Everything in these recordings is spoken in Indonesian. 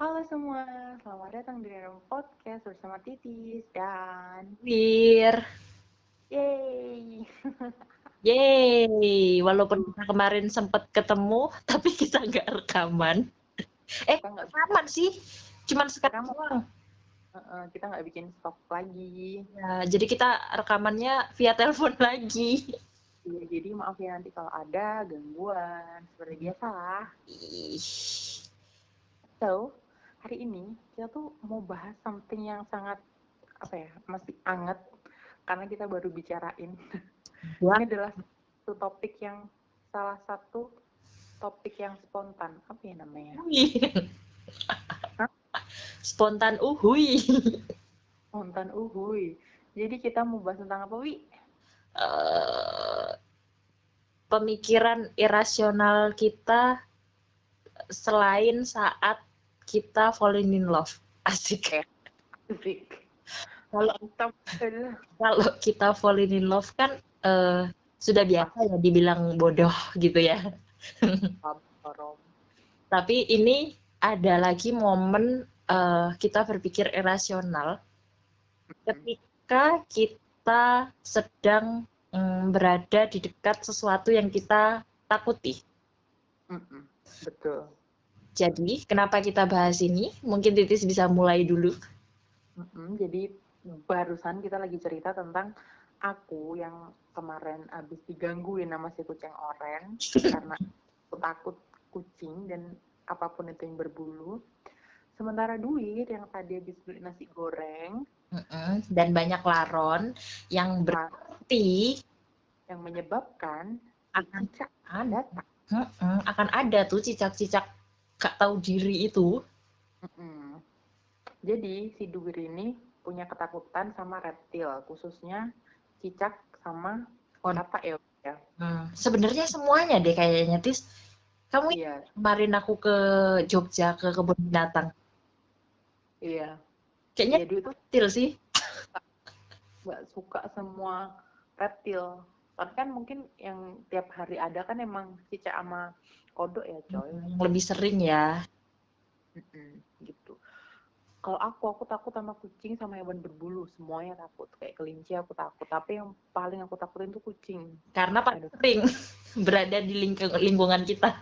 Halo semua, selamat datang di dalam podcast bersama Titis dan Wir. Yeay. Yeay, walaupun kita kemarin sempat ketemu, tapi kita nggak rekaman. Eh, nggak rekaman sih, cuman sekarang doang. kita nggak bikin stok lagi. Ya, jadi kita rekamannya via telepon lagi. Ya, jadi maaf ya nanti kalau ada gangguan seperti biasa lah. So, hari ini kita tuh mau bahas something yang sangat apa ya, masih anget karena kita baru bicarain. Wah. Ini adalah satu topik yang salah satu topik yang spontan. Apa ya namanya? Spontan uhui. Spontan uhuy. Jadi kita mau bahas tentang apa, Wi? Eh, pemikiran irasional kita selain saat kita falling in love. Asik. Asik. Kalau kalau kita falling in love kan eh, sudah biasa ya dibilang bodoh gitu ya. Tapi ini ada lagi momen eh, kita berpikir irasional ketika kita sedang mm, berada di dekat sesuatu yang kita takuti. Mm-mm. Betul. Jadi, kenapa kita bahas ini? Mungkin Titis bisa mulai dulu. Mm-mm. Jadi barusan kita lagi cerita tentang aku yang kemarin abis digangguin sama si kucing oren karena aku takut kucing dan apa pun itu yang berbulu. Sementara duit yang tadi habis beli nasi goreng Mm-mm. Dan banyak laron yang berarti yang menyebabkan akan ada. Mm-mm. akan ada tuh cicak-cicak gak tahu diri itu. Mm-mm. Jadi si Duwir ini punya ketakutan sama reptil, khususnya cicak sama Kon- apa ya? Hmm, Sebenarnya semuanya deh kayaknya, Tis. Kamu Iya, kemarin aku ke Jogja ke kebun binatang. iya. Kayaknya Jadi itu kecil sih. nggak suka semua reptil. Tapi kan mungkin yang tiap hari ada kan emang cicak sama kodok ya coy. Yang lebih sering ya. Mm-mm, gitu. Kalau aku, aku takut sama kucing sama hewan berbulu. Semuanya takut. Kayak kelinci aku takut. Tapi yang paling aku takutin tuh kucing. Karena paling sering berada di lingkung- lingkungan kita.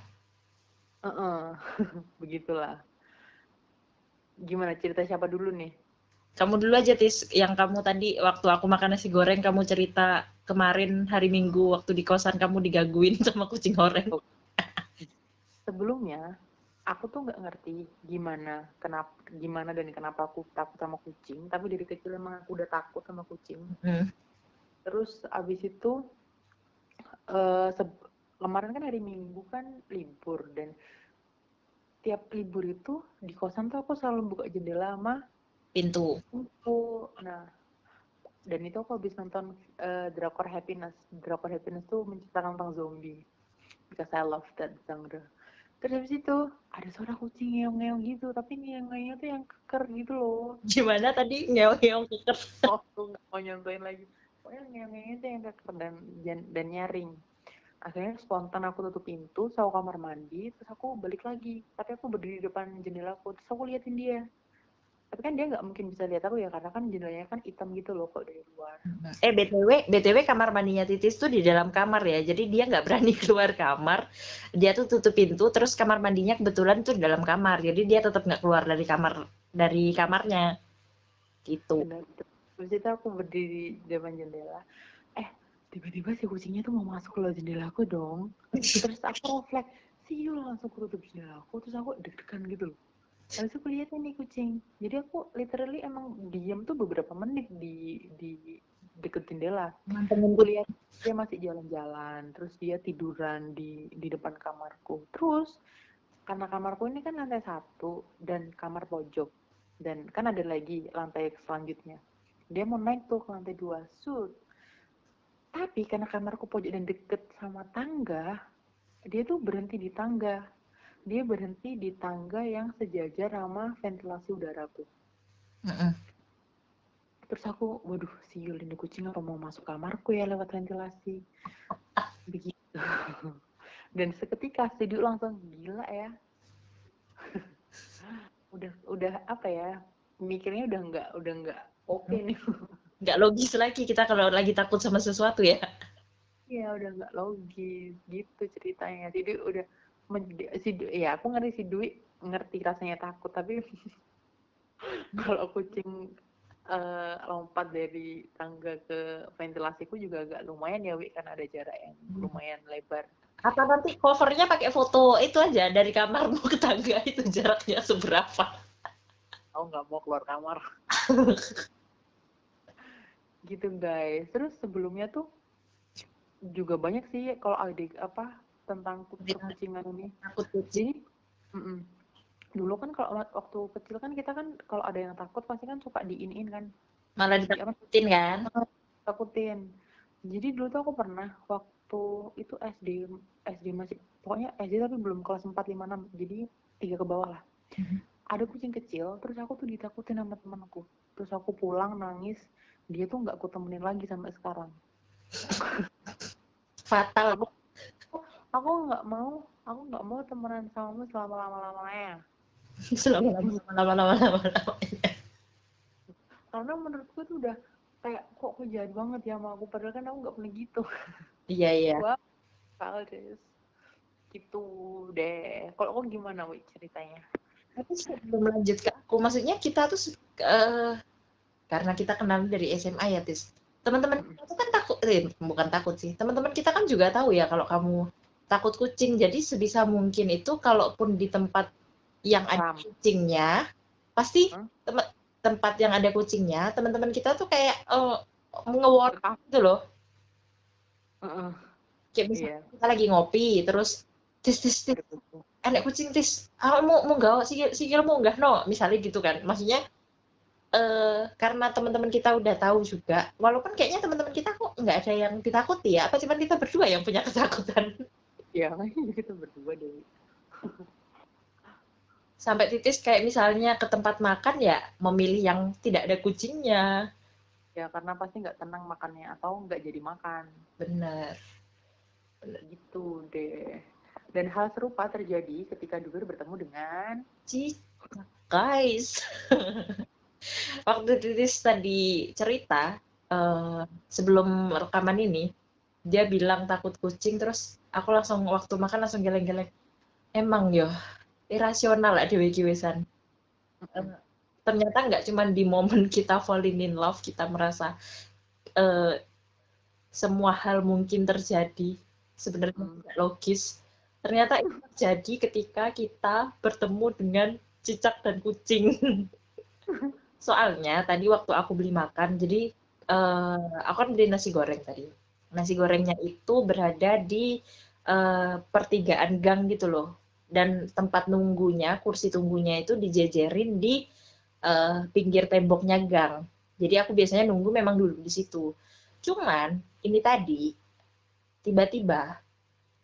Heeh. Begitulah. Gimana cerita siapa dulu nih? Kamu dulu aja, Tis. Yang kamu tadi waktu aku makan nasi goreng, kamu cerita kemarin hari Minggu waktu di kosan kamu digangguin sama kucing goreng. Sebelumnya, aku tuh nggak ngerti gimana, kenapa, gimana dan kenapa aku takut sama kucing. Tapi dari kecil emang aku udah takut sama kucing. Hmm. Terus abis itu seb- kemarin kan hari Minggu kan libur dan tiap libur itu di kosan tuh aku selalu buka jendela sama Pintu. pintu. Nah, dan itu aku habis nonton eh, drakor Happiness. Drakor Happiness tuh menceritakan tentang zombie. Because I love that genre. Terus habis itu ada suara kucing ngeong-ngeong gitu, tapi ngeong-ngeongnya tuh yang keker gitu loh. Gimana tadi ngeong-ngeong keker? Oh, aku nggak mau nyontoin lagi. Pokoknya ngeong-ngeongnya tuh yang keker dan, dan, dan nyaring. Akhirnya spontan aku tutup pintu, sama kamar mandi, terus aku balik lagi. Tapi aku berdiri di depan jendela aku, terus aku liatin dia. Tapi kan dia nggak mungkin bisa lihat aku ya, karena kan jendelanya kan hitam gitu loh kok dari luar. Eh BTW, BTW kamar mandinya Titis tuh di dalam kamar ya. Jadi dia nggak berani keluar kamar. Dia tuh tutup pintu, terus kamar mandinya kebetulan tuh di dalam kamar. Jadi dia tetap nggak keluar dari kamar dari kamarnya. Gitu. Benar. Terus itu aku berdiri di depan jendela. Eh, tiba-tiba si kucingnya tuh mau masuk ke jendela aku dong. Terus aku refleks, siul langsung aku tutup jendela aku, terus aku deg-degan gitu loh. Habis itu aku lihat nih kucing. Jadi aku literally emang diam tuh beberapa menit di di deket jendela. Mantengin Aku lihat dia masih jalan-jalan, terus dia tiduran di di depan kamarku. Terus karena kamarku ini kan lantai satu dan kamar pojok dan kan ada lagi lantai selanjutnya. Dia mau naik tuh ke lantai dua, sud. Tapi karena kamarku pojok dan deket sama tangga, dia tuh berhenti di tangga. Dia berhenti di tangga yang sejajar sama ventilasi udaraku. Mm-mm. Terus aku, waduh, siul ini kucing apa mau masuk kamarku ya lewat ventilasi. Begitu. Dan seketika studio langsung gila ya. udah udah apa ya mikirnya udah nggak udah nggak oke okay nih nggak logis lagi kita kalau lagi takut sama sesuatu ya iya udah nggak logis gitu ceritanya jadi udah si ya aku ngerti si Dwi ngerti rasanya takut tapi kalau kucing uh, lompat dari tangga ke ventilasiku juga agak lumayan ya Wi kan ada jarak yang hmm. lumayan lebar. Atau nanti covernya pakai foto itu aja dari kamarmu ke tangga itu jaraknya seberapa? Aku nggak mau keluar kamar. Gitu guys. Terus sebelumnya tuh juga banyak sih kalau adik apa tentang kucingan ini. takut kucing mm -mm. dulu kan kalau waktu kecil kan kita kan kalau ada yang takut pasti kan suka diinin kan. Malah ditakutin kan? Takutin jadi dulu tuh aku pernah waktu itu SD SD masih pokoknya SD tapi belum kelas 4, 5, 6 jadi tiga ke bawah lah. Mm-hmm. ada kucing kecil terus aku tuh ditakutin sama temanku. Terus aku pulang nangis dia tuh nggak aku temenin lagi sampai sekarang. Fatal aku nggak mau aku nggak mau temenan sama kamu selama lama lamanya selama lama lama lama lama lamanya. Karena menurutku tuh udah kayak kok aku jahat banget ya sama aku? Padahal kan aku nggak pernah gitu. Iya iya. Wah childish. Gitu deh. Kalau aku gimana wi ceritanya? Tapi sebelum lanjut ke aku maksudnya kita tuh uh, karena kita kenal dari SMA ya tis. Teman-teman kita tuh kan takut eh, bukan takut sih. Teman-teman kita kan juga tahu ya kalau kamu takut kucing. Jadi sebisa mungkin itu kalaupun di tempat yang ada kucingnya pasti tem tempat yang ada kucingnya teman-teman kita tuh kayak uh, nge gitu loh. Uh -uh. kayak misalnya yeah. kita lagi ngopi terus tis tis tis. Enak kucing tis. Ah, mau mau nggak? Sih sih mau nggak? No misalnya gitu kan. Maksudnya uh, karena teman-teman kita udah tahu juga walaupun kayaknya teman-teman kita kok nggak ada yang ditakuti ya. Apa cuma kita berdua yang punya ketakutan ya kita berdua deh sampai titis kayak misalnya ke tempat makan ya memilih yang tidak ada kucingnya. Ya karena pasti nggak tenang makannya atau nggak jadi makan. Benar. Gitu deh. Dan hal serupa terjadi ketika Dugur bertemu dengan Cicak guys. Waktu Titis tadi cerita uh, sebelum rekaman ini dia bilang takut kucing terus aku langsung waktu makan langsung geleng-geleng. Emang yo irasional lah dewi kiwesan. Uh, ternyata nggak cuma di momen kita falling in love kita merasa uh, semua hal mungkin terjadi sebenarnya hmm. logis. Ternyata itu terjadi ketika kita bertemu dengan cicak dan kucing. Soalnya tadi waktu aku beli makan jadi uh, aku kan beli nasi goreng tadi. Nasi gorengnya itu berada di uh, pertigaan gang gitu loh. Dan tempat nunggunya kursi tunggunya itu dijejerin di uh, pinggir temboknya gang. Jadi aku biasanya nunggu memang dulu di situ. Cuman ini tadi tiba-tiba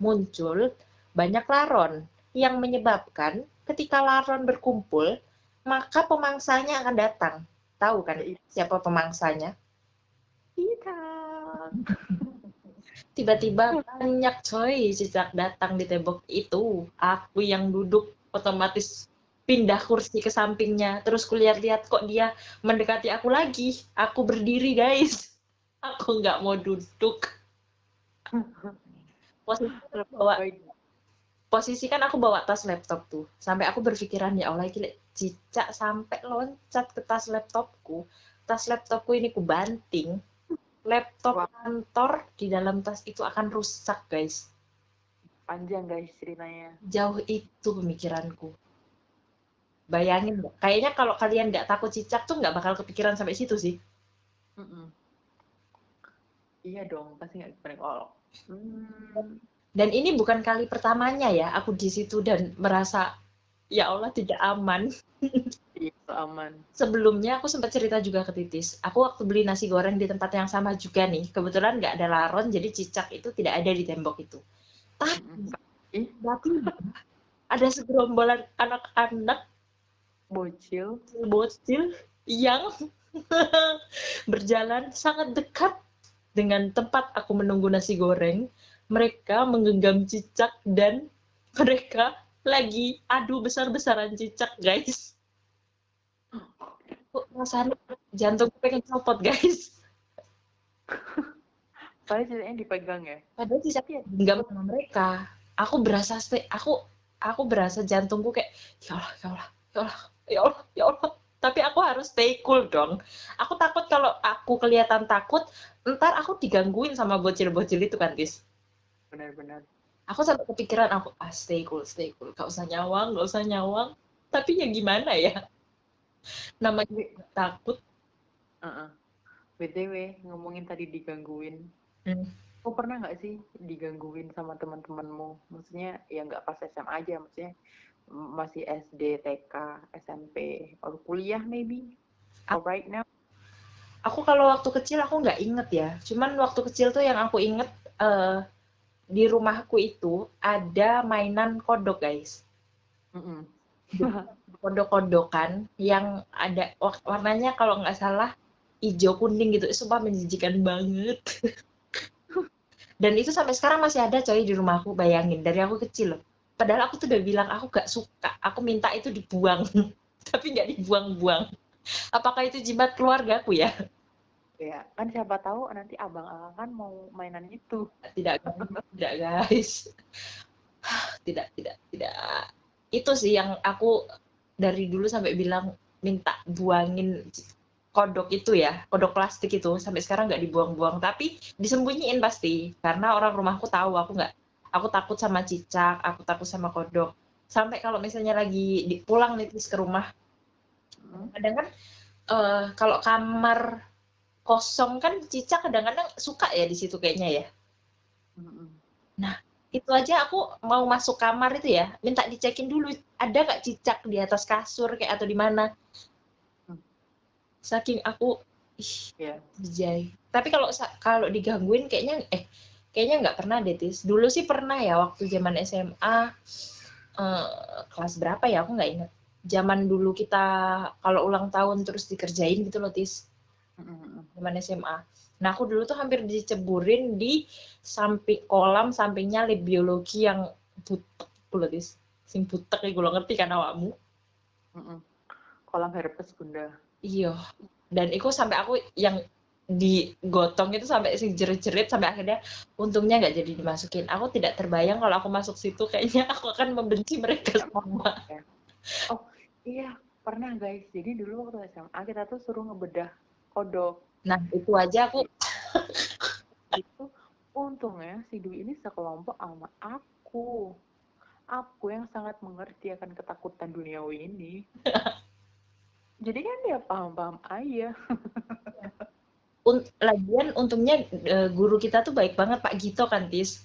muncul banyak laron yang menyebabkan ketika laron berkumpul maka pemangsanya akan datang. Tahu kan siapa pemangsanya? Kita tiba-tiba banyak coy cicak datang di tembok itu. Aku yang duduk otomatis pindah kursi ke sampingnya. Terus kulihat-lihat kok dia mendekati aku lagi. Aku berdiri guys. Aku nggak mau duduk. Posisi kan aku bawa tas laptop tuh. Sampai aku berpikiran ya Allah gila cicak sampai loncat ke tas laptopku. Tas laptopku ini ku banting laptop kantor di dalam tas itu akan rusak guys. Panjang guys ceritanya. Jauh itu pemikiranku. Bayangin kayaknya kalau kalian nggak takut cicak tuh nggak bakal kepikiran sampai situ sih. Mm -mm. iya dong pasti nggak kepikiran. Kalau hmm. dan ini bukan kali pertamanya ya aku di situ dan merasa ya Allah tidak aman Iya, aman. Sebelumnya aku sempat cerita juga ke Titis. Aku waktu beli nasi goreng di tempat yang sama juga nih. Kebetulan nggak ada laron, jadi cicak itu tidak ada di tembok itu. Tapi, tapi ada segerombolan anak-anak bocil, bocil yang berjalan sangat dekat dengan tempat aku menunggu nasi goreng. Mereka menggenggam cicak dan mereka lagi adu besar-besaran cicak, guys perasaan jantung pengen copot guys? Padahal ceritanya dipegang ya. padahal sih saya genggam sama mereka. Aku berasa stay aku aku berasa jantungku kayak ya Allah ya Allah ya Allah ya Allah ya Allah. Tapi aku harus stay cool dong. Aku takut kalau aku kelihatan takut ntar aku digangguin sama bocil-bocil itu kan tis? Benar-benar. aku sampai kepikiran aku ah stay cool stay cool. Gak usah nyawang gak usah nyawang. Tapi ya gimana ya namanya takut Uh-uh. BTW, ngomongin tadi digangguin. Hmm. Kau pernah nggak sih digangguin sama teman-temanmu? Maksudnya ya nggak pas SMA aja, maksudnya masih SD, TK, SMP, or kuliah maybe? Or right now? aku kalau waktu kecil aku nggak inget ya cuman waktu kecil tuh yang aku inget eh, di rumahku itu ada mainan kodok guys Mm-mm. kodok-kodokan yang ada wa- warnanya kalau nggak salah hijau kuning gitu. Sumpah menjijikan banget. Dan itu sampai sekarang masih ada coy di rumahku bayangin dari aku kecil loh. Padahal aku tuh udah bilang aku gak suka. Aku minta itu dibuang. Tapi nggak dibuang-buang. Apakah itu jimat keluargaku ya? Ya, kan siapa tahu nanti abang akang kan mau mainan itu. tidak tidak guys. Tidak tidak tidak. Itu sih yang aku dari dulu sampai bilang minta buangin kodok itu ya kodok plastik itu sampai sekarang nggak dibuang-buang tapi disembunyiin pasti karena orang rumahku tahu aku nggak aku takut sama cicak aku takut sama kodok sampai kalau misalnya lagi di, pulang nih terus ke rumah Mm. kadang kan eh, kalau kamar kosong kan cicak kadang-kadang suka ya di situ kayaknya ya Mm-mm. Itu aja aku mau masuk kamar itu ya. Minta dicekin dulu. Ada nggak cicak di atas kasur kayak atau di mana? Hmm. saking aku ih Ya. jay tapi kalau kalau digangguin kayaknya eh kayaknya nggak pernah deh tis. Dulu sih pernah ya waktu zaman SMA eh, kelas berapa ya? Aku nggak ingat. Zaman dulu kita kalau ulang tahun terus dikerjain gitu loh tis. Zaman SMA. Nah, aku dulu tuh hampir diceburin di samping kolam sampingnya lab biologi yang butek loh, Tis. Sing butek ya gue ngerti kan awakmu. Mm-mm. Kolam herpes bunda. Iya. Dan itu sampai aku yang digotong itu sampai sing jerit-jerit sampai akhirnya untungnya nggak jadi dimasukin. Aku tidak terbayang kalau aku masuk situ kayaknya aku akan membenci mereka semua. Iya, pernah guys. Jadi dulu waktu SMA kita tuh suruh ngebedah kodok. Nah, itu aja aku Itu untungnya si Dwi ini sekelompok sama aku. Aku yang sangat mengerti akan ketakutan duniawi ini. Jadi kan dia paham-paham aja. un- lagian untungnya eh, guru kita tuh baik banget Pak Gito kan, Tis.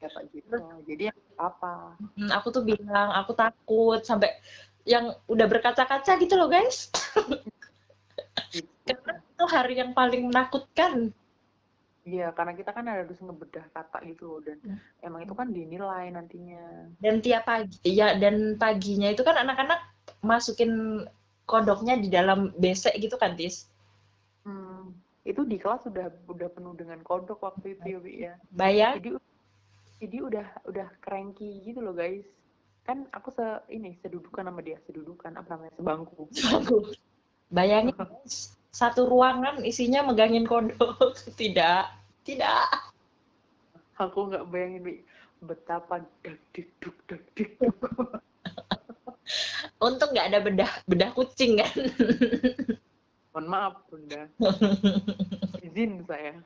Ya Pak gitu. Jadi ya apa? Hmm, aku tuh bilang aku takut sampai yang udah berkaca-kaca gitu loh guys karena itu hari yang paling menakutkan Iya, karena kita kan harus ngebedah kata gitu loh. Dan Hmm. emang itu kan dinilai nantinya. dan tiap pagi ya dan paginya itu kan anak-anak masukin kodoknya di dalam besek gitu kan tis Hmm, itu di kelas udah udah penuh dengan kodok waktu itu ya, ya. bayang Jadi jadi udah udah cranky gitu loh guys. Kan aku se ini sedudukan sama dia, sedudukan apa namanya sebangku. bayangin guys, satu ruangan isinya megangin kodok tidak. Tidak. Aku nggak bayangin Bi, betapa dak duk dak duk. untung nggak ada bedah bedah kucing kan. Mohon maaf bunda, izin saya.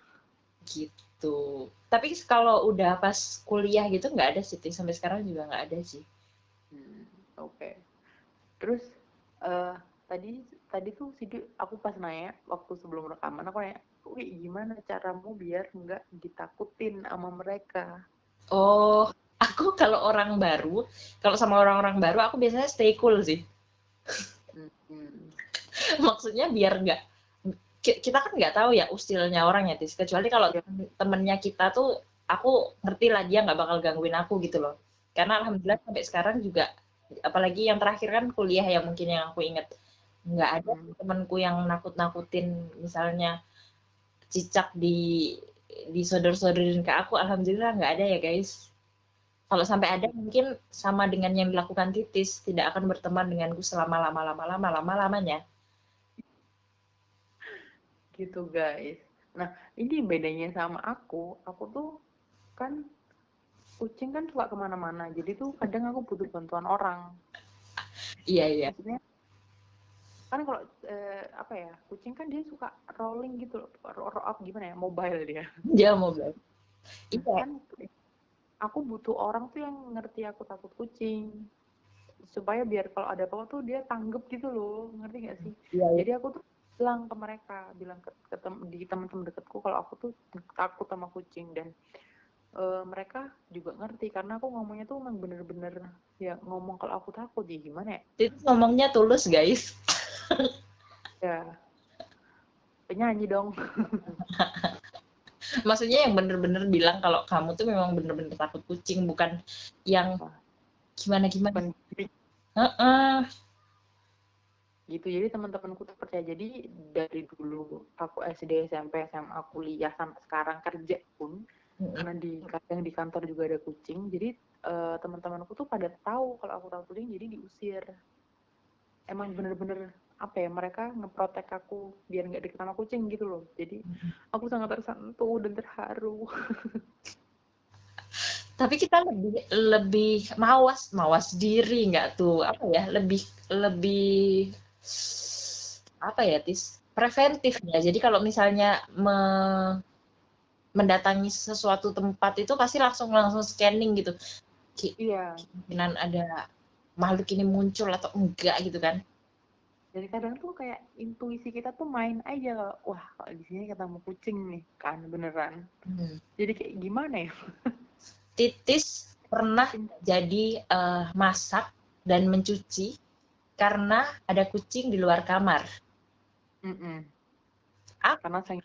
gitu. Tapi kalau udah pas kuliah gitu nggak ada sih sampai sekarang juga nggak ada sih. Hmm, Oke. Terus eh tadi tadi tuh si aku pas nanya waktu sebelum rekaman aku nanya, Wi gimana caramu biar nggak ditakutin sama mereka? Oh, aku kalau orang baru, kalau sama orang-orang baru aku biasanya stay cool sih. Hmm. Maksudnya biar nggak ki- kita kan nggak tahu ya ustilnya orang ya, Tis. Kecuali kalau Iya. temennya kita tuh aku ngerti lah dia nggak bakal gangguin aku gitu loh. Karena alhamdulillah sampai sekarang juga apalagi yang terakhir kan kuliah ya mungkin yang aku inget nggak ada Hmm. temanku yang nakut-nakutin misalnya cicak di disodor-sodorin ke aku alhamdulillah nggak ada ya guys. Kalau sampai ada mungkin sama dengan yang dilakukan titis tidak akan berteman denganku selama lama-lama lama lama lamanya. Gitu guys. Nah ini bedanya sama aku. Aku tuh kan kucing kan suka ke mana-mana. Jadi tuh kadang aku butuh bantuan orang. Iya iya. Maksudnya kan kalau eh, apa ya kucing kan dia suka rolling gitu loh roll up gimana ya mobile dia. Bilang Nah, iya. Kan aku butuh orang tuh yang ngerti aku takut kucing. Supaya biar kalau ada apa-apa tuh dia tanggep gitu loh ngerti gak sih? Iya iya. jadi aku tuh bilang ke mereka bilang ke, ke tem- di teman-teman deketku kalau aku tuh takut sama kucing. Dan eh, mereka juga ngerti karena aku ngomongnya tuh emang bener-bener ya ngomong kalau aku takut ya gimana ya? Titis ngomongnya tulus guys ya. Penyanyi dong. Maksudnya yang bener-bener bilang kalau kamu tuh memang bener-bener takut kucing bukan yang gimana gimana? Pendiri. Heeh. gitu. Jadi teman-temanku tuh percaya. Jadi dari dulu aku SD SMP SMA kuliah sampai sekarang kerja pun karena di kadang di kantor juga ada kucing. Jadi eh, teman-temanku tuh pada tahu kalau aku tahu kucing jadi diusir. Emang bener-bener apa ya mereka ngeprotek aku biar nggak deket sama kucing gitu loh. Jadi aku sangat tersentuh dan terharu. Tapi kita lebih lebih mawas mawas diri nggak tuh? Apa ya lebih lebih apa ya tis? Preventif ya. Jadi kalau misalnya me- mendatangi sesuatu tempat itu pasti langsung langsung scanning gitu. Iya. kemungkinan ada makhluk ini muncul atau enggak gitu kan jadi kadang tuh kayak intuisi kita tuh main aja kalau wah kalau di sini ketemu kucing nih kan beneran Hmm. jadi kayak gimana ya titis pernah jadi eh, masak dan mencuci karena ada kucing di luar kamar Mm-mm. Aku- karena saya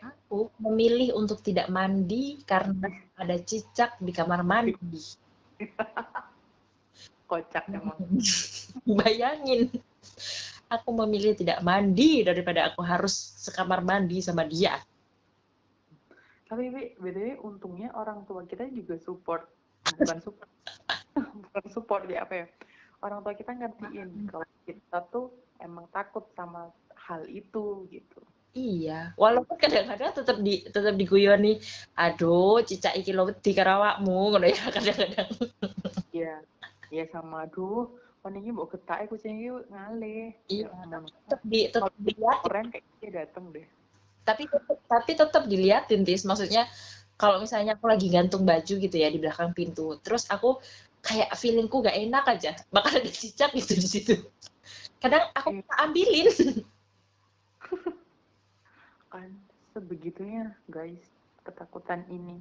Aku memilih untuk tidak mandi karena ada cicak di kamar mandi. kocak emang Bayangin. Aku memilih tidak mandi daripada aku harus sekamar mandi sama dia. tapi Wi, btw untungnya orang tua kita juga support bukan support bukan support ya apa ya orang tua kita ngertiin kalau kita tuh emang takut sama hal itu gitu Iya, walaupun kadang-kadang tetap di tetap diguyoni, aduh cicak iki lo wedi karo awakmu ngono ya kadang-kadang. Iya, ya sama aduh, ini mau getak kucing iki ngalih. Iya, Ya, tetap di tetap dilihatin, keren kayak dia dateng deh. tapi tapi tetap dilihatin tis maksudnya kalau misalnya aku lagi gantung baju gitu ya di belakang pintu, terus aku kayak feelingku gak enak aja, bakal ada cicak gitu di situ. Kadang aku tak ambilin. Kan sebegitunya guys ketakutan ini.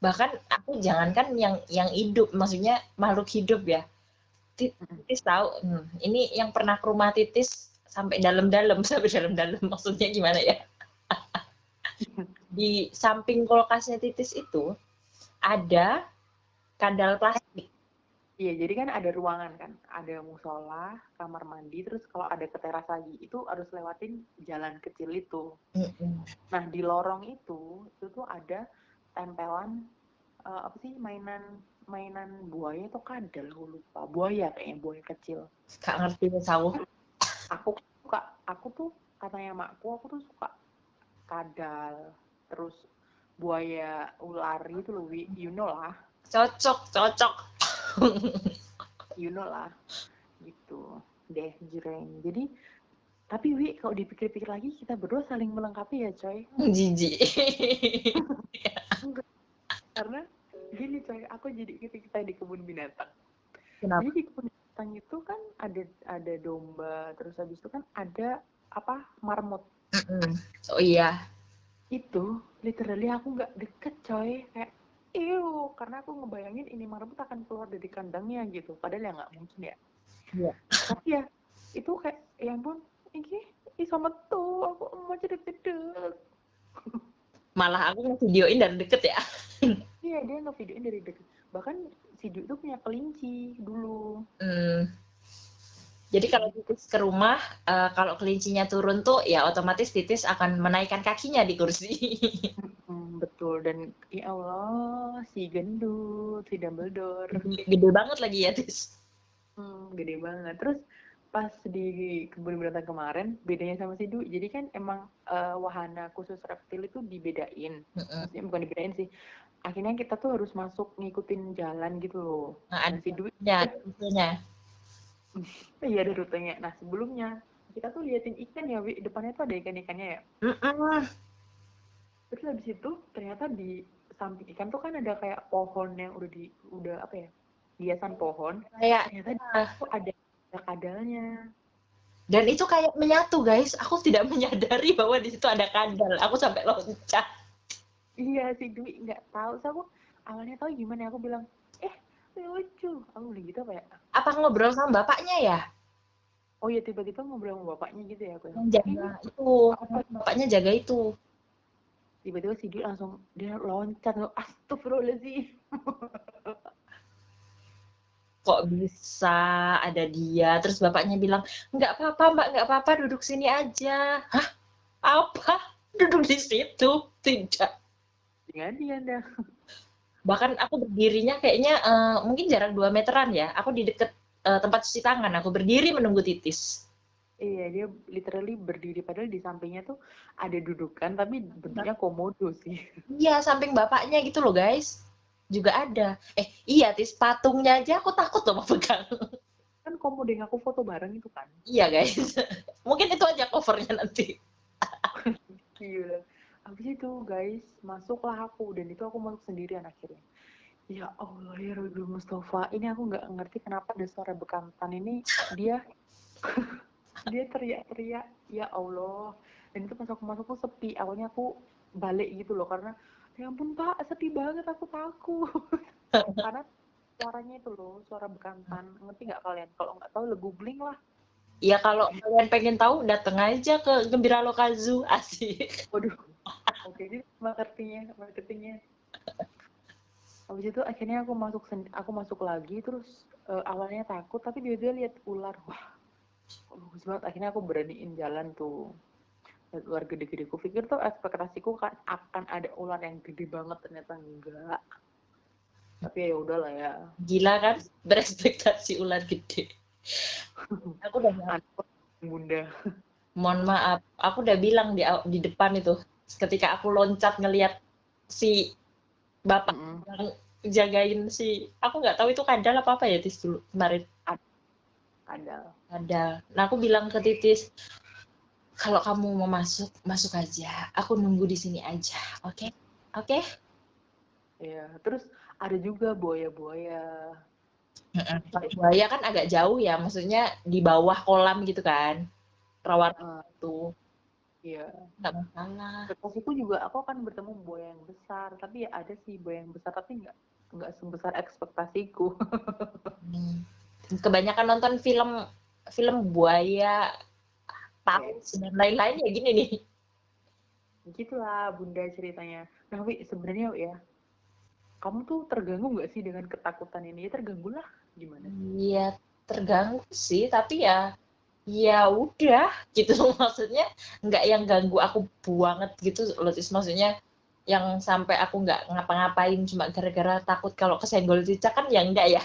Bahkan aku jangankan yang yang hidup, maksudnya makhluk hidup ya. Mm-mm. Titis tahu, hmm, ini yang pernah ke rumah Titis sampai dalam-dalam, sampai dalam-dalam. Maksudnya gimana ya? Di samping kulkasnya Titis itu ada kandal plastik. Iya, jadi kan ada ruangan kan, ada musola, kamar mandi, terus kalau ada ke teras lagi itu harus lewatin jalan kecil itu. Nah di lorong itu itu tuh ada tempelan eh, apa sih mainan mainan buaya atau kadal aku lupa. Buaya kayaknya buaya kecil. Gak ngerti aku. Aku suka aku tuh katanya makku aku tuh suka kadal. Terus buaya ular gitu loh you know lah. Cocok, cocok. you know lah. Gitu. Deh jreng. Jadi tapi Wi kalau dipikir-pikir lagi kita berdua saling melengkapi ya coy Jijik. karena gini coy aku jadi inget kita di kebun binatang Kenapa? jadi di kebun binatang itu kan ada ada domba terus habis itu kan ada apa marmut. Oh iya. itu literally aku nggak deket coy kayak Ew, karena aku ngebayangin ini marmut akan keluar dari kandangnya gitu. Padahal ya nggak mungkin ya. Iya. Tapi ya, itu kayak, ya ampun, ini ih sama tuh, aku mau cedek-cedek. Malah aku ngevideoin dari deket ya. Iya, dia ngevideoin dari deket. Bahkan si Ju itu punya kelinci dulu. Hmm. Jadi kalau titis ke rumah, eh, kalau kelincinya turun tuh ya otomatis titis akan menaikkan kakinya di kursi. Hmm, betul, dan ya Allah, si gendut, si Dumbledore. Gede banget lagi ya tis. Hmm, gede banget. Terus pas di kebun binatang kemarin bedanya sama si Dwi jadi kan emang uh, wahana khusus reptil itu dibedain. Maksudnya bukan dibedain sih. Akhirnya kita tuh harus masuk ngikutin jalan gitu loh. Nah, nah si Dwi ya rutenya. Iya ada rutenya. Nah sebelumnya kita tuh liatin ikan ya Wi. depannya tuh ada ikan-ikannya ya? Terus habis itu ternyata di samping ikan tuh kan ada kayak pohon yang udah di udah apa ya hiasan pohon. Kayak ternyata tuh ada kadalnya. Dan itu kayak menyatu guys. Aku tidak menyadari bahwa di situ ada kadal. Aku sampai loncat. Iya si Dwi nggak tahu. So aku awalnya tahu gimana. Aku bilang eh lucu. Aku bilang gitu apa ya apa ngobrol sama bapaknya ya? Oh iya tiba-tiba ngobrol sama bapaknya gitu ya aku jaga eh, itu. Apa? bapaknya jaga itu. Tiba-tiba si Dwi langsung dia loncat. Astagfirullahaladzim kok bisa ada dia? Terus bapaknya bilang nggak apa-apa mbak nggak apa-apa duduk sini aja. Hah? Apa? Duduk di situ? Tidak. Jadi anda bahkan aku berdirinya kayaknya uh, mungkin jarak 2 meteran ya. Aku di deket uh, tempat cuci tangan. Aku berdiri menunggu titis. Iya, dia literally berdiri. Padahal di sampingnya tuh ada dudukan tapi bentuknya komodo sih. Iya, samping bapaknya gitu loh, guys juga ada. Eh, iya, tis patungnya aja aku takut loh mau pegang. Kan komodo yang aku foto bareng itu kan. Iya, guys. Mungkin itu aja covernya nanti. iya. Habis itu, guys, masuklah aku dan itu aku masuk sendirian akhirnya. Ya Allah, ya Rabbi Mustafa. Ini aku nggak ngerti kenapa ada suara bekantan ini dia dia teriak-teriak ya Allah dan itu pas aku masuk tuh sepi awalnya aku balik gitu loh karena ya ampun pak sepi banget aku takut. Karena suaranya itu loh suara bekantan ngerti nggak kalian? Kalau nggak tahu le googling lah. Ya kalau kalian pengen tahu datang aja ke Gembira Lokazu asik. Waduh. Oke jadi marketingnya marketingnya. Habis itu akhirnya aku masuk aku masuk lagi terus uh, awalnya takut tapi dia dia lihat ular. Wah bagus banget. Akhirnya aku beraniin jalan tuh ular gede-gede. Kupikir tuh ekspektasiku kan akan ada ular yang gede banget ternyata enggak. Tapi ya udahlah ya. Gila kan berekspektasi ular gede. aku udah bunda. Mohon maaf, aku udah bilang di di depan itu ketika aku loncat ngelihat si bapak mm -hmm. yang jagain si aku nggak tahu itu kadal apa apa ya tis dulu kemarin kadal kadal nah aku bilang ke titis kalau kamu mau masuk masuk aja aku nunggu di sini aja oke okay? oke okay? Iya, terus ada juga buaya-buaya. Buaya kan agak jauh ya, maksudnya di bawah kolam gitu kan, rawat uh, itu. Iya. Nggak masalah. Pas itu juga aku kan bertemu buaya yang besar, tapi ya ada sih buaya yang besar, tapi nggak nggak sebesar ekspektasiku. hmm. Kebanyakan nonton film film buaya paus dan lain-lain ya gini nih. Gitulah bunda ceritanya. Nah wi sebenarnya ya kamu tuh terganggu nggak sih dengan ketakutan ini? Ya terganggu lah. Gimana iya terganggu sih. Tapi ya ya udah gitu. Maksudnya nggak yang ganggu aku banget gitu loh maksudnya yang sampai aku nggak ngapa-ngapain cuma gara-gara takut kalau kesenggol cicak kan ya enggak ya?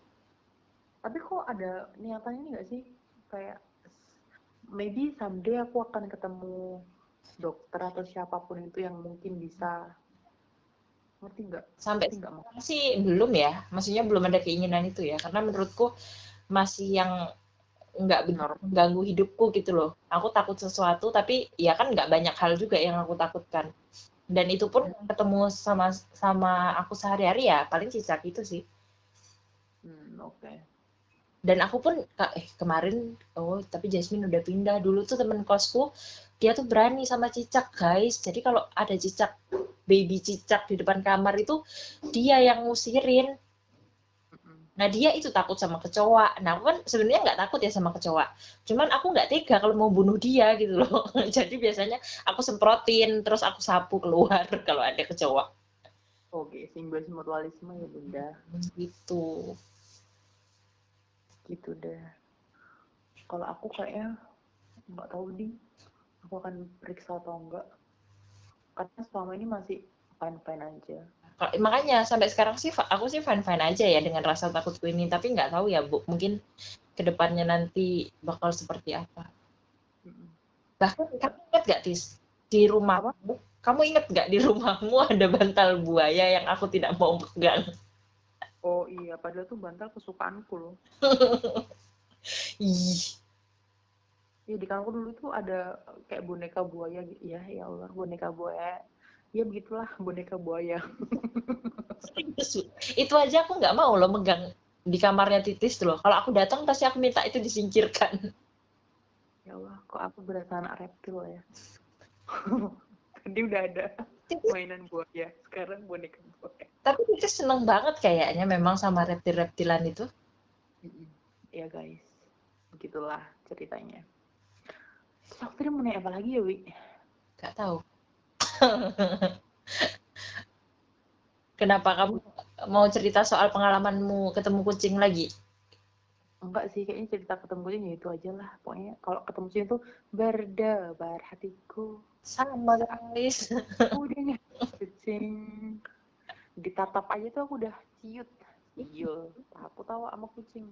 Tapi kok ada niatan ini nggak sih? Kayak maybe someday aku akan ketemu dokter atau siapa pun itu yang mungkin bisa. Ngerti nggak? Sampai nggak sih belum ya. Maksudnya belum ada keinginan itu ya. Karena menurutku masih yang nggak benar. mengganggu hidupku gitu loh. Aku takut sesuatu tapi ya kan nggak banyak hal juga yang aku takutkan. Dan itu pun hmm. ketemu sama sama aku sehari-hari ya. Paling cicak itu sih. Hmm, oke. okay dan aku pun eh kemarin oh tapi Jasmine udah pindah. Dulu tuh temen kosku dia tuh berani sama cicak guys. Jadi kalau ada cicak baby cicak di depan kamar itu dia yang ngusirin. Nah dia itu takut sama kecoa. Nah aku kan sebenarnya nggak takut ya sama kecoa. Cuman aku nggak tega kalau mau bunuh dia gitu loh. Jadi biasanya aku semprotin terus aku sapu keluar kalau ada kecoa. Oke simbolis mutualisme ya bunda. Gitu gitu deh. Kalau aku kayaknya nggak tahu nih aku akan periksa atau enggak. Karena selama ini masih fine fine aja makanya sampai sekarang sih aku sih fine fine aja ya dengan rasa takutku ini tapi nggak tahu ya bu mungkin ke depannya nanti bakal seperti apa. Bahkan kamu ingat gak tis di rumahmu? Kamu ingat gak di rumahmu ada bantal buaya yang aku tidak mau pegang oh iya padahal tuh bantal kesukaanku loh. Ih. Ya di kampung dulu tuh ada kayak boneka buaya gitu. Ya ya Allah boneka buaya. Ya begitulah boneka buaya. Itu aja aku nggak mau loh megang di kamarnya titis loh. Kalau aku datang pasti aku minta itu disingkirkan. Ya Allah kok aku berasa anak reptil ya? Tadi udah ada mainan buaya sekarang boneka buaya tapi titis seneng banget kayaknya memang sama reptil-reptilan itu ya guys begitulah ceritanya Terus aku mau nanya apa lagi ya Wi? Gak tahu Kenapa kamu mau cerita soal pengalamanmu ketemu kucing lagi? Enggak sih, kayaknya cerita ketemu kucing ya itu aja lah. Pokoknya kalau ketemu kucing itu berdebar hatiku. Sama guys. Udah kucing. Ditatap aja tuh aku udah ciut. Iya, aku tahu sama kucing.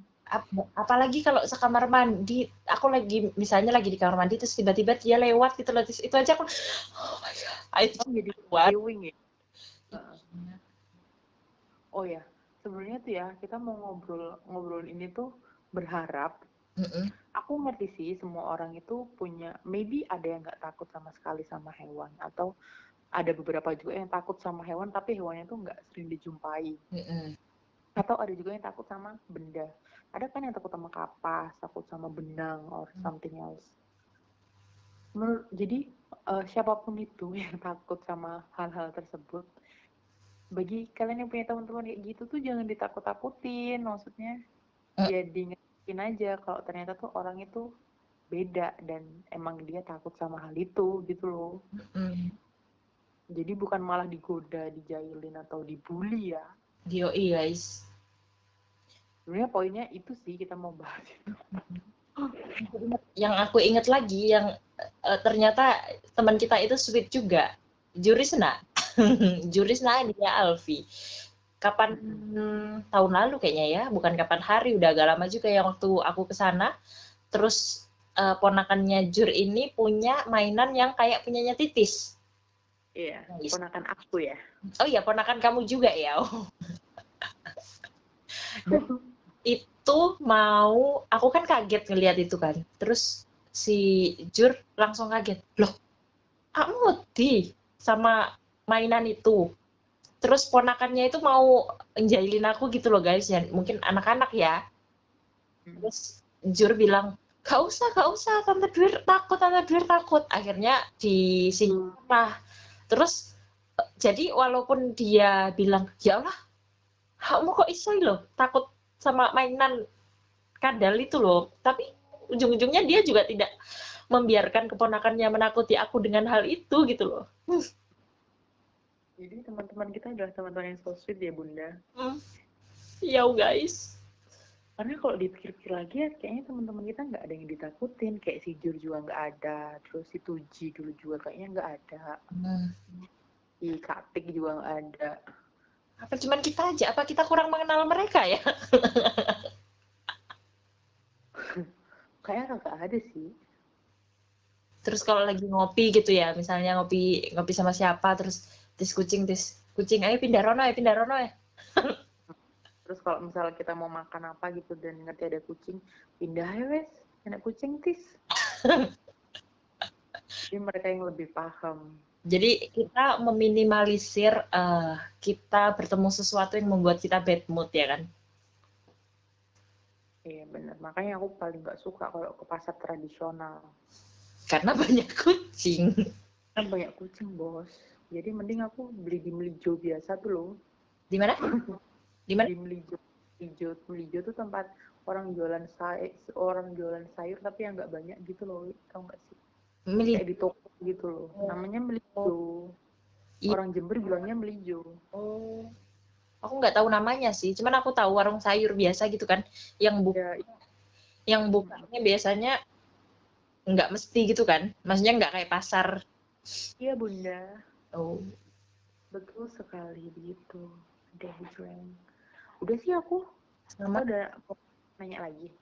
apalagi kalau sekamar mandi, aku lagi misalnya lagi di kamar mandi terus tiba-tiba dia lewat gitu loh, itu aja aku oh my god, oh, jadi viewing ya. Oh ya, sebenarnya tuh ya kita mau ngobrol ngobrol ini tuh berharap. Mm -mm. Aku ngerti sih semua orang itu punya, maybe ada yang nggak takut sama sekali sama hewan atau ada beberapa juga yang takut sama hewan tapi hewannya tuh nggak sering dijumpai. Mm -mm atau ada juga yang takut sama benda ada kan yang takut sama kapas takut sama benang or hmm. something else Menurut, jadi uh, siapa pun itu yang takut sama hal-hal tersebut bagi kalian yang punya teman-teman kayak gitu tuh jangan ditakut-takutin maksudnya uh. ya diingetin aja kalau ternyata tuh orang itu beda dan emang dia takut sama hal itu gitu loh mm. Jadi bukan malah digoda dijailin atau dibully ya? Yo guys. Sebenarnya poinnya itu sih kita mau bahas itu. Yang aku ingat lagi yang uh, ternyata teman kita itu sweet juga. Jurisna. Jurisna dia Alfi. Kapan hmm, tahun lalu kayaknya ya bukan kapan hari udah agak lama juga yang waktu aku ke sana. Terus uh, ponakannya Jur ini punya mainan yang kayak punyanya Titis iya ponakan aku ya. Oh iya ponakan kamu juga ya oh. itu mau aku kan kaget ngelihat itu kan. Terus si Jur langsung kaget. Loh kamu di sama mainan itu. Terus ponakannya itu mau njailin aku gitu loh guys ya. Mungkin anak-anak ya. Hmm. terus Jur bilang gak usah gak usah tante Dwir takut tante Dwir takut. Akhirnya di sini lah terus jadi walaupun dia bilang ya Allah kamu kok iso loh takut sama mainan kadal itu loh. Tapi ujung-ujungnya dia juga tidak membiarkan keponakannya menakuti aku dengan hal itu gitu loh. Jadi teman-teman kita adalah teman-teman yang so sweet ya bunda. Hmm. ya guys karena kalau dipikir-pikir lagi ya kayaknya teman-teman kita nggak ada yang ditakutin. Kayak si Jur juga nggak ada terus si Tuji dulu juga kayaknya nggak ada. Hmm. si Katik juga nggak ada. Apa cuman kita aja? Apa kita kurang mengenal mereka ya? Kayaknya nggak ada sih. Terus kalau lagi ngopi gitu ya misalnya ngopi ngopi sama siapa terus tis kucing tis kucing ayo pindah rono ya pindah rono ya terus kalau misalnya kita mau makan apa gitu dan ngerti ada kucing pindah ya wes enak kucing tis jadi mereka yang lebih paham jadi kita meminimalisir uh, kita bertemu sesuatu yang membuat kita bad mood ya kan? Iya benar. Makanya aku paling nggak suka kalau ke pasar tradisional. Karena banyak kucing. Kan banyak kucing bos. Jadi mending aku beli di Melijo biasa tuh loh. Di mana? Di mana? Di Melijo. Melijo, Melijo tuh tempat orang jualan sayur, orang jualan sayur tapi yang nggak banyak gitu loh, tau nggak sih? Meli kayak di toko gitu loh. Oh. namanya melijo. I orang Jember bilangnya melijo. Oh. Aku nggak tahu namanya sih cuman aku tahu warung sayur biasa gitu kan yang buka ya, yang bukanya biasanya nggak mesti gitu kan maksudnya nggak kayak pasar. Iya bunda. Oh. Betul sekali begitu. Daydream udah sih aku. Sama. udah nanya lagi.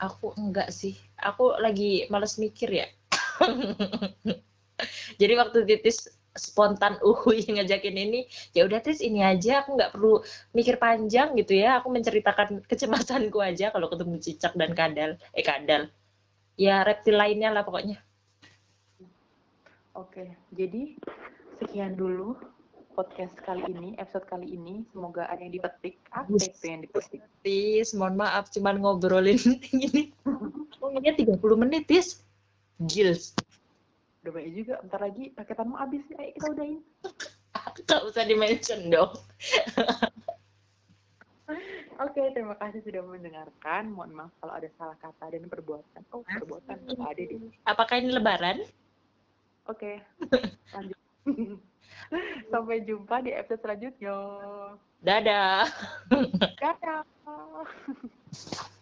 Aku enggak sih. Aku lagi males mikir ya. Jadi waktu titis spontan uhui ngajakin ini ya udah tis ini aja. Aku nggak perlu mikir panjang gitu ya. Aku menceritakan kecemasanku aja kalau ketemu cicak dan kadal. Eh kadal. Ya reptil lainnya lah pokoknya. Oke jadi sekian dulu podcast kali ini episode kali ini semoga ada yang dipetik apa itu yang dipetik tis mohon maaf cuman ngobrolin ini ngeliat 30 menit tis gils udah banyak juga bentar lagi paketanmu habis ayo kita udahin Gak usah di-mention dong. Oke, terima kasih sudah mendengarkan. Mohon maaf kalau ada salah kata dan perbuatan. Oh, perbuatan ada deh. Apakah ini lebaran? Oke, lanjut. Sampai jumpa di episode selanjutnya. Dadah. Dadah.